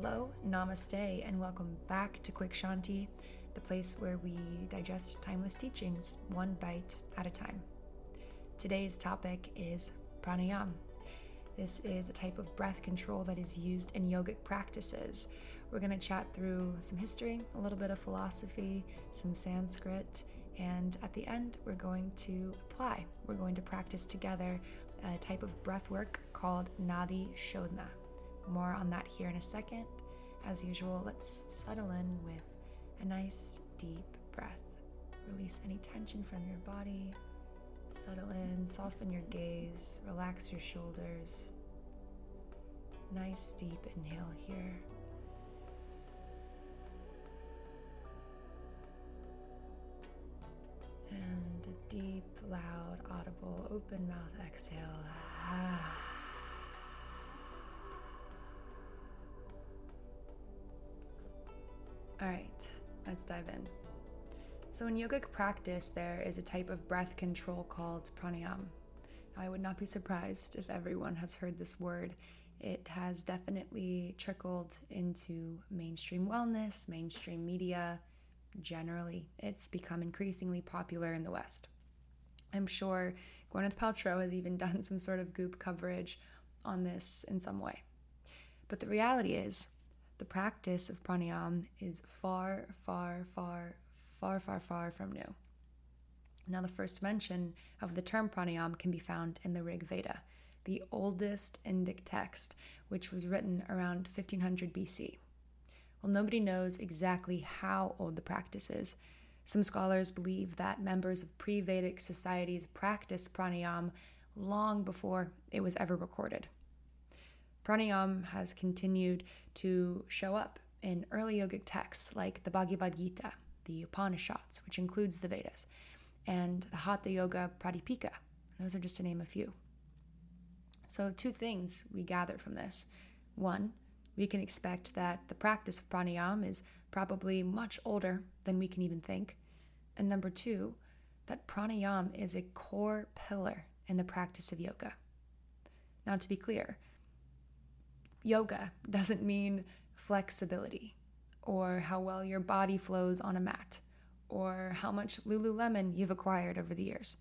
Hello, namaste, and welcome back to Quick Shanti, the place where we digest timeless teachings one bite at a time. Today's topic is pranayam. This is a type of breath control that is used in yogic practices. We're going to chat through some history, a little bit of philosophy, some Sanskrit, and at the end, we're going to apply. We're going to practice together a type of breath work called Nadi Shodhana. More on that here in a second. As usual, let's settle in with a nice deep breath. Release any tension from your body. Settle in, soften your gaze, relax your shoulders. Nice deep inhale here. And a deep, loud, audible, open mouth exhale. Ah. All right, let's dive in. So, in yogic practice, there is a type of breath control called pranayam. I would not be surprised if everyone has heard this word. It has definitely trickled into mainstream wellness, mainstream media. Generally, it's become increasingly popular in the West. I'm sure Gwyneth Paltrow has even done some sort of goop coverage on this in some way. But the reality is, the practice of pranayam is far, far, far, far, far, far from new. Now, the first mention of the term pranayam can be found in the Rig Veda, the oldest Indic text, which was written around 1500 BC. Well, nobody knows exactly how old the practice is. Some scholars believe that members of pre Vedic societies practiced pranayam long before it was ever recorded. Pranayam has continued to show up in early yogic texts like the Bhagavad Gita, the Upanishads, which includes the Vedas, and the Hatha Yoga Pradipika. Those are just to name a few. So, two things we gather from this. One, we can expect that the practice of pranayam is probably much older than we can even think. And number two, that pranayam is a core pillar in the practice of yoga. Now, to be clear, yoga doesn't mean flexibility or how well your body flows on a mat or how much Lululemon you've acquired over the years.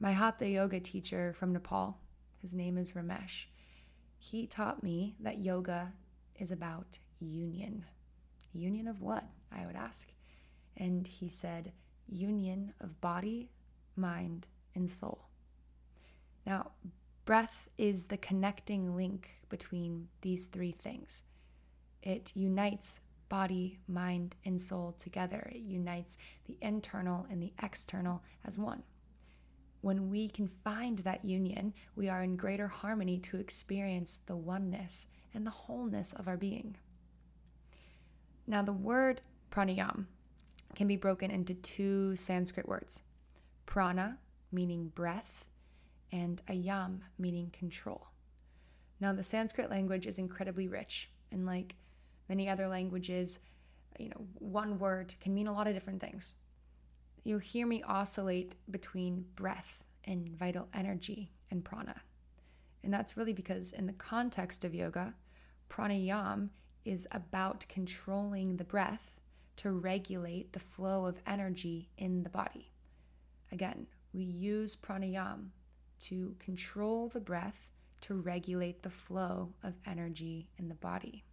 My Hatha yoga teacher from Nepal, his name is Ramesh, he taught me that yoga is about union. Union of what? I would ask. And he said, union of body, mind, and soul. Now, Breath is the connecting link between these three things. It unites body, mind, and soul together. It unites the internal and the external as one. When we can find that union, we are in greater harmony to experience the oneness and the wholeness of our being. Now, the word pranayam can be broken into two Sanskrit words prana, meaning breath, and ayam, meaning control. Now, the Sanskrit language is incredibly rich, and like many other languages, you know, one word can mean a lot of different things. You'll hear me oscillate between breath and vital energy and prana. And that's really because, in the context of yoga, pranayam is about controlling the breath to regulate the flow of energy in the body. Again, we use pranayam to control the breath to regulate the flow of energy in the body.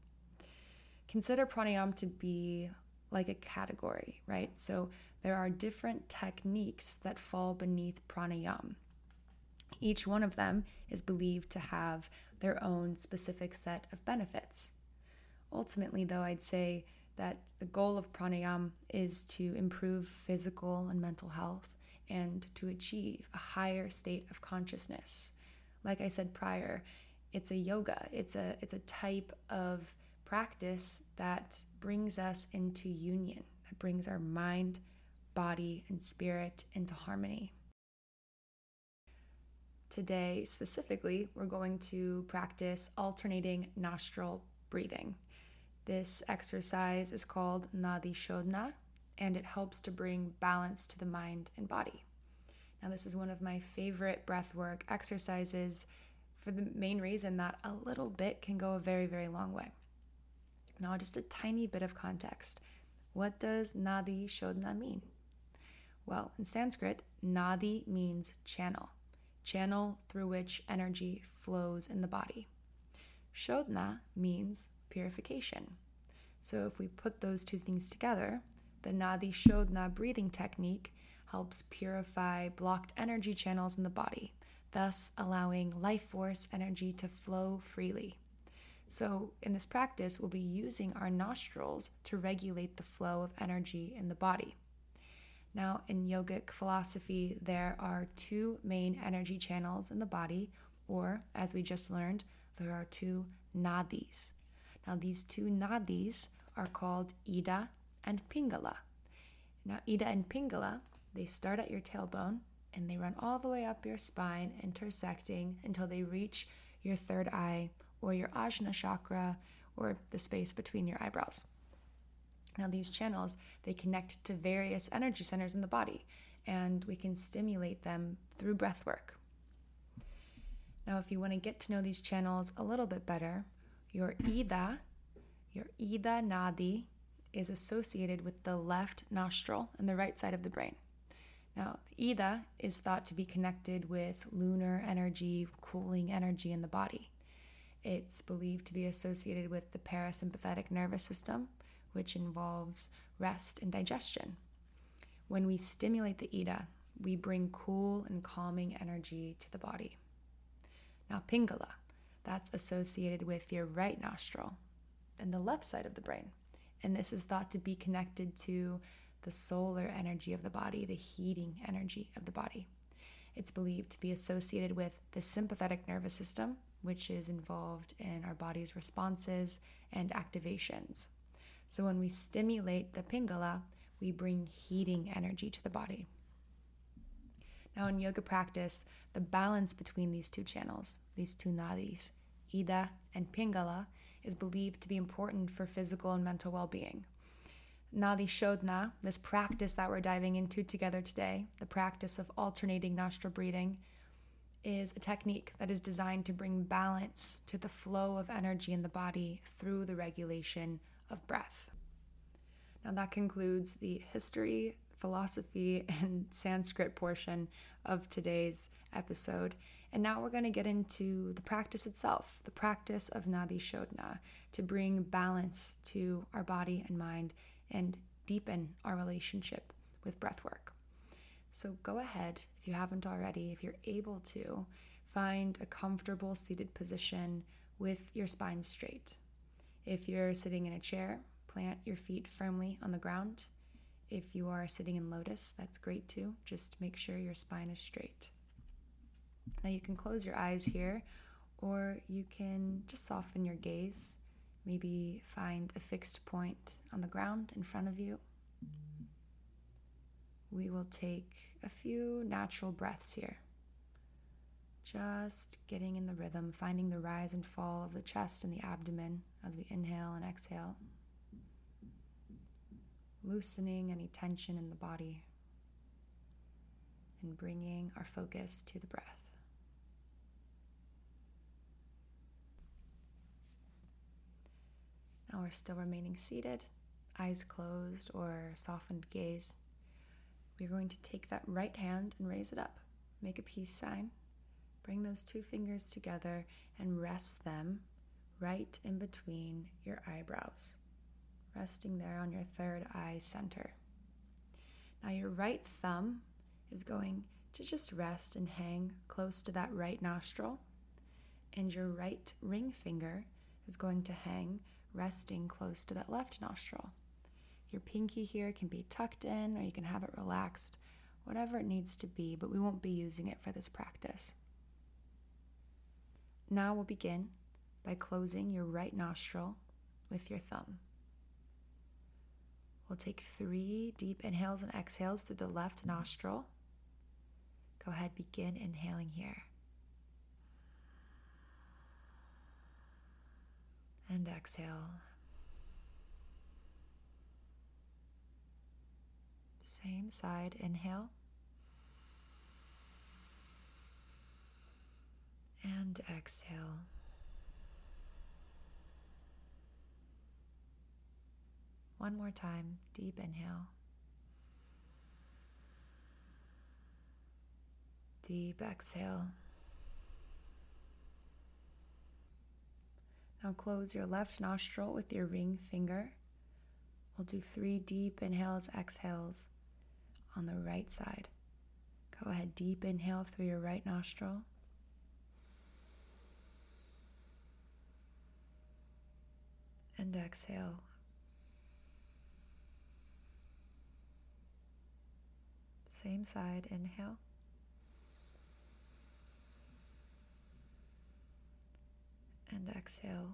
Consider pranayam to be like a category, right? So there are different techniques that fall beneath pranayam. Each one of them is believed to have their own specific set of benefits. Ultimately, though, I'd say that the goal of pranayam is to improve physical and mental health and to achieve a higher state of consciousness. Like I said prior, it's a yoga. It's a it's a type of practice that brings us into union, that brings our mind, body, and spirit into harmony. Today, specifically, we're going to practice alternating nostril breathing. This exercise is called Nadi Shodhana, and it helps to bring balance to the mind and body. Now, this is one of my favorite breathwork exercises for the main reason that a little bit can go a very, very long way. Now, just a tiny bit of context. What does Nadi Shodhana mean? Well, in Sanskrit, Nadi means channel, channel through which energy flows in the body. Shodhana means purification. So if we put those two things together, the Nadi Shodhana breathing technique helps purify blocked energy channels in the body, thus allowing life force energy to flow freely. So, in this practice, we'll be using our nostrils to regulate the flow of energy in the body. Now, in yogic philosophy, there are two main energy channels in the body, or as we just learned, there are two nadis. Now, these two nadis are called Ida and Pingala. Now, Ida and Pingala, they start at your tailbone and they run all the way up your spine, intersecting until they reach your third eye or your Ajna chakra or the space between your eyebrows. Now, these channels, they connect to various energy centers in the body, and we can stimulate them through breath work. Now, if you want to get to know these channels a little bit better, your Ida, your Ida Nadi, is associated with the left nostril and the right side of the brain. Now, Ida is thought to be connected with lunar energy, cooling energy in the body. It's believed to be associated with the parasympathetic nervous system, which involves rest and digestion. When we stimulate the Ida, we bring cool and calming energy to the body. Now, Pingala, that's associated with your right nostril and the left side of the brain. And this is thought to be connected to the solar energy of the body, the heating energy of the body. It's believed to be associated with the sympathetic nervous system, which is involved in our body's responses and activations. So when we stimulate the pingala, we bring heating energy to the body. Now, in yoga practice, the balance between these two channels, these two nadis, Ida and Pingala, is believed to be important for physical and mental well being. Nadi Shodhana, this practice that we're diving into together today, the practice of alternating nostril breathing, is a technique that is designed to bring balance to the flow of energy in the body through the regulation of breath. Now, that concludes the history, philosophy, and Sanskrit portion of today's episode. And now we're going to get into the practice itself, the practice of Nadi Shodhana, to bring balance to our body and mind and deepen our relationship with breath work. So go ahead, if you haven't already, if you're able to, find a comfortable seated position with your spine straight. If you're sitting in a chair, plant your feet firmly on the ground. If you are sitting in lotus, that's great too. Just make sure your spine is straight. Now you can close your eyes here, or you can just soften your gaze. Maybe find a fixed point on the ground in front of you we will take a few natural breaths here. Just getting in the rhythm, finding the rise and fall of the chest and the abdomen as we inhale and exhale. Loosening any tension in the body and bringing our focus to the breath. We're still remaining seated, eyes closed or softened gaze. We're going to take that right hand and raise it up. Make a peace sign. Bring those two fingers together and rest them right in between your eyebrows, resting there on your third eye center. Now, your right thumb is going to just rest and hang close to that right nostril, and your right ring finger is going to hang resting close to that left nostril. Your pinky here can be tucked in or you can have it relaxed, whatever it needs to be, but we won't be using it for this practice. Now we'll begin by closing your right nostril with your thumb. We'll take three deep inhales and exhales through the left nostril. Go ahead, begin inhaling here. And exhale. Same side, inhale. And exhale. One more time, deep inhale. Deep exhale. Now close your left nostril with your ring finger. We'll do three deep inhales, exhales on the right side. Go ahead, deep inhale through your right nostril. And exhale. Same side, inhale. And exhale.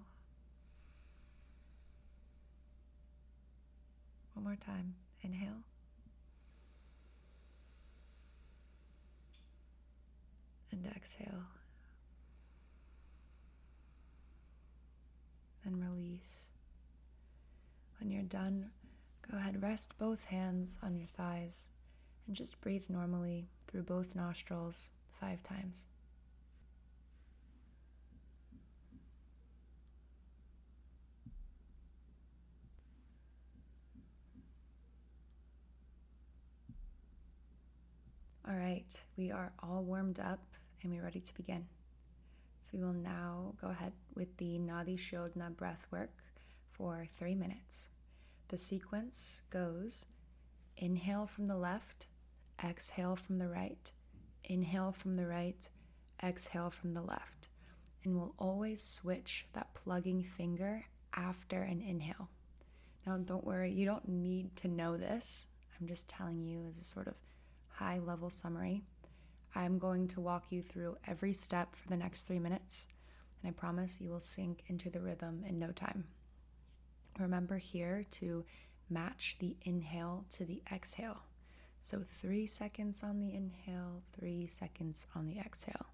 One more time. Inhale. And exhale. And release. When you're done, go ahead, rest both hands on your thighs and just breathe normally through both nostrils five times. Right, we are all warmed up and we're ready to begin. So we will now go ahead with the Nadi Shodhana breath work for three minutes. The sequence goes inhale from the left, exhale from the right, inhale from the right, exhale from the left. And we'll always switch that plugging finger after an inhale. Now, don't worry, you don't need to know this. I'm just telling you as a sort of high level summary. I'm going to walk you through every step for the next three minutes, and I promise you will sink into the rhythm in no time. Remember here to match the inhale to the exhale. So, three seconds on the inhale, three seconds on the exhale.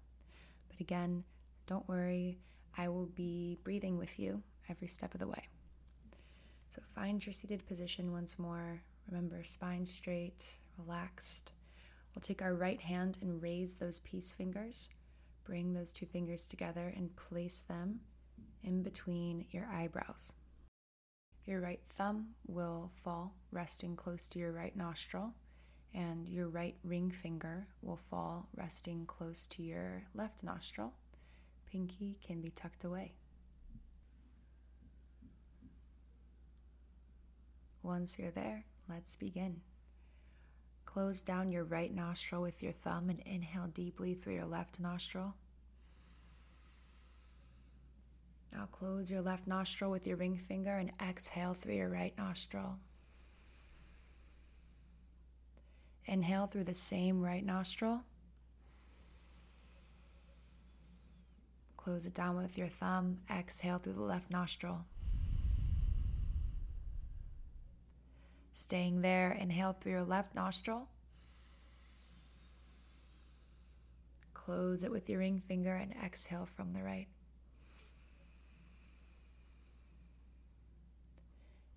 But again, don't worry, I will be breathing with you every step of the way. So, find your seated position once more. Remember, spine straight, relaxed. We'll take our right hand and raise those peace fingers. Bring those two fingers together and place them in between your eyebrows. Your right thumb will fall, resting close to your right nostril, and your right ring finger will fall, resting close to your left nostril. Pinky can be tucked away. Once you're there, let's begin. Close down your right nostril with your thumb and inhale deeply through your left nostril. Now close your left nostril with your ring finger and exhale through your right nostril. Inhale through the same right nostril. Close it down with your thumb. Exhale through the left nostril. Staying there, inhale through your left nostril. Close it with your ring finger and exhale from the right.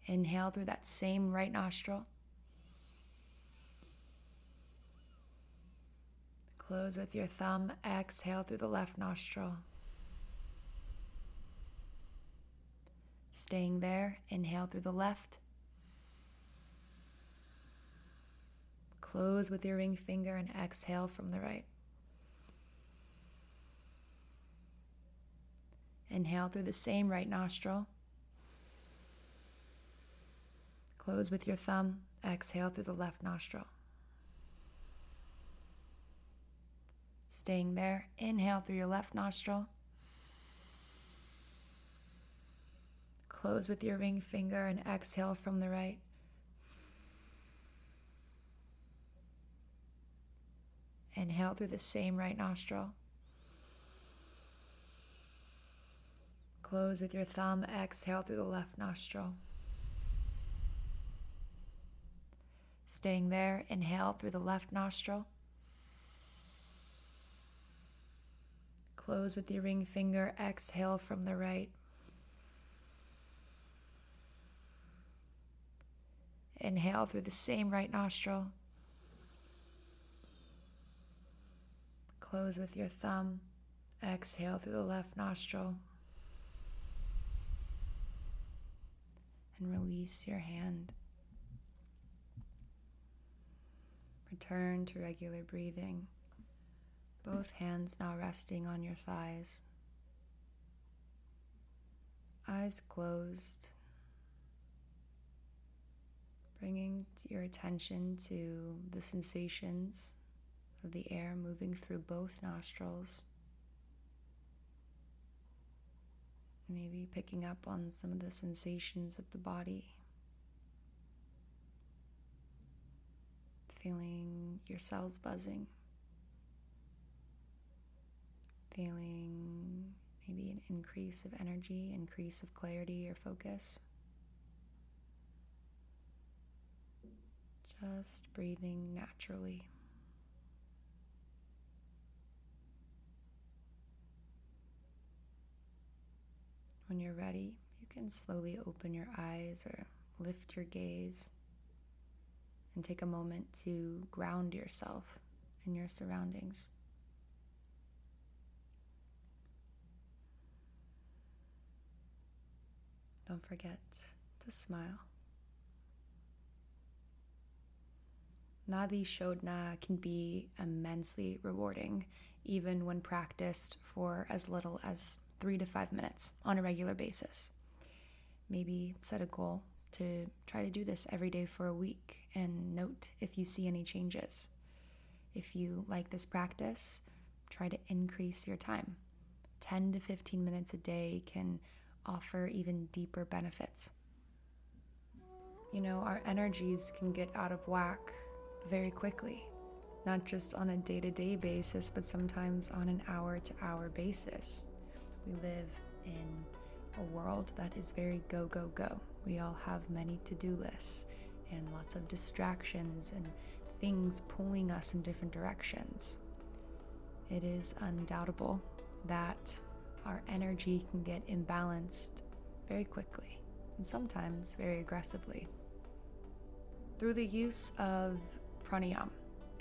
Inhale through that same right nostril. Close with your thumb. Exhale through the left nostril. Staying there, inhale through the left. Close with your ring finger and exhale from the right. Inhale through the same right nostril. Close with your thumb. Exhale through the left nostril. Staying there, inhale through your left nostril. Close with your ring finger and exhale from the right. Inhale through the same right nostril. Close with your thumb. Exhale through the left nostril. Staying there, inhale through the left nostril. Close with your ring finger. Exhale from the right. Inhale through the same right nostril. Close with your thumb. Exhale through the left nostril. and release your hand. Return to regular breathing, both hands now resting on your thighs. Eyes closed, bringing your attention to the sensations of the air moving through both nostrils. Maybe picking up on some of the sensations of the body. Feeling your cells buzzing. Feeling maybe an increase of energy, increase of clarity or focus. Just breathing naturally. When you're ready, you can slowly open your eyes or lift your gaze and take a moment to ground yourself in your surroundings. Don't forget to smile. Nadi Shodhana can be immensely rewarding, even when practiced for as little as three to five minutes on a regular basis. Maybe set a goal to try to do this every day for a week and note if you see any changes. If you like this practice, try to increase your time. 10 to 15 minutes a day can offer even deeper benefits. You know, our energies can get out of whack very quickly, not just on a day to day basis, but sometimes on an hour to hour basis. We live in a world that is very go, go, go. We all have many to do lists and lots of distractions and things pulling us in different directions. It is undoubtable that our energy can get imbalanced very quickly and sometimes very aggressively. Through the use of pranayama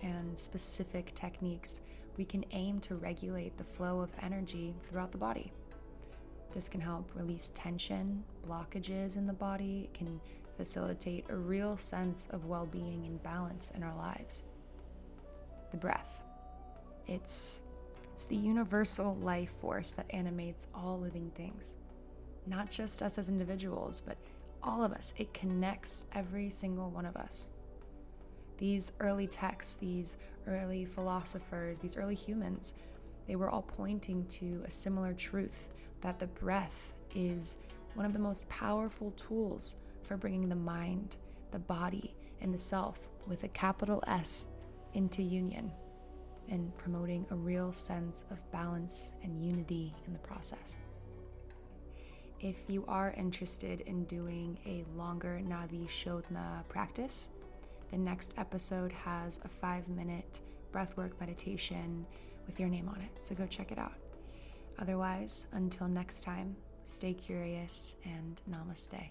and specific techniques, we can aim to regulate the flow of energy throughout the body. This can help release tension, blockages in the body, it can facilitate a real sense of well being and balance in our lives. The breath. It's, it's the universal life force that animates all living things, not just us as individuals, but all of us. It connects every single one of us. These early texts, these early philosophers, these early humans, they were all pointing to a similar truth that the breath is one of the most powerful tools for bringing the mind, the body, and the self with a capital S into union and promoting a real sense of balance and unity in the process. If you are interested in doing a longer Nadi Shodhana practice, the next episode has a five minute breathwork meditation with your name on it. So go check it out. Otherwise, until next time, stay curious and namaste.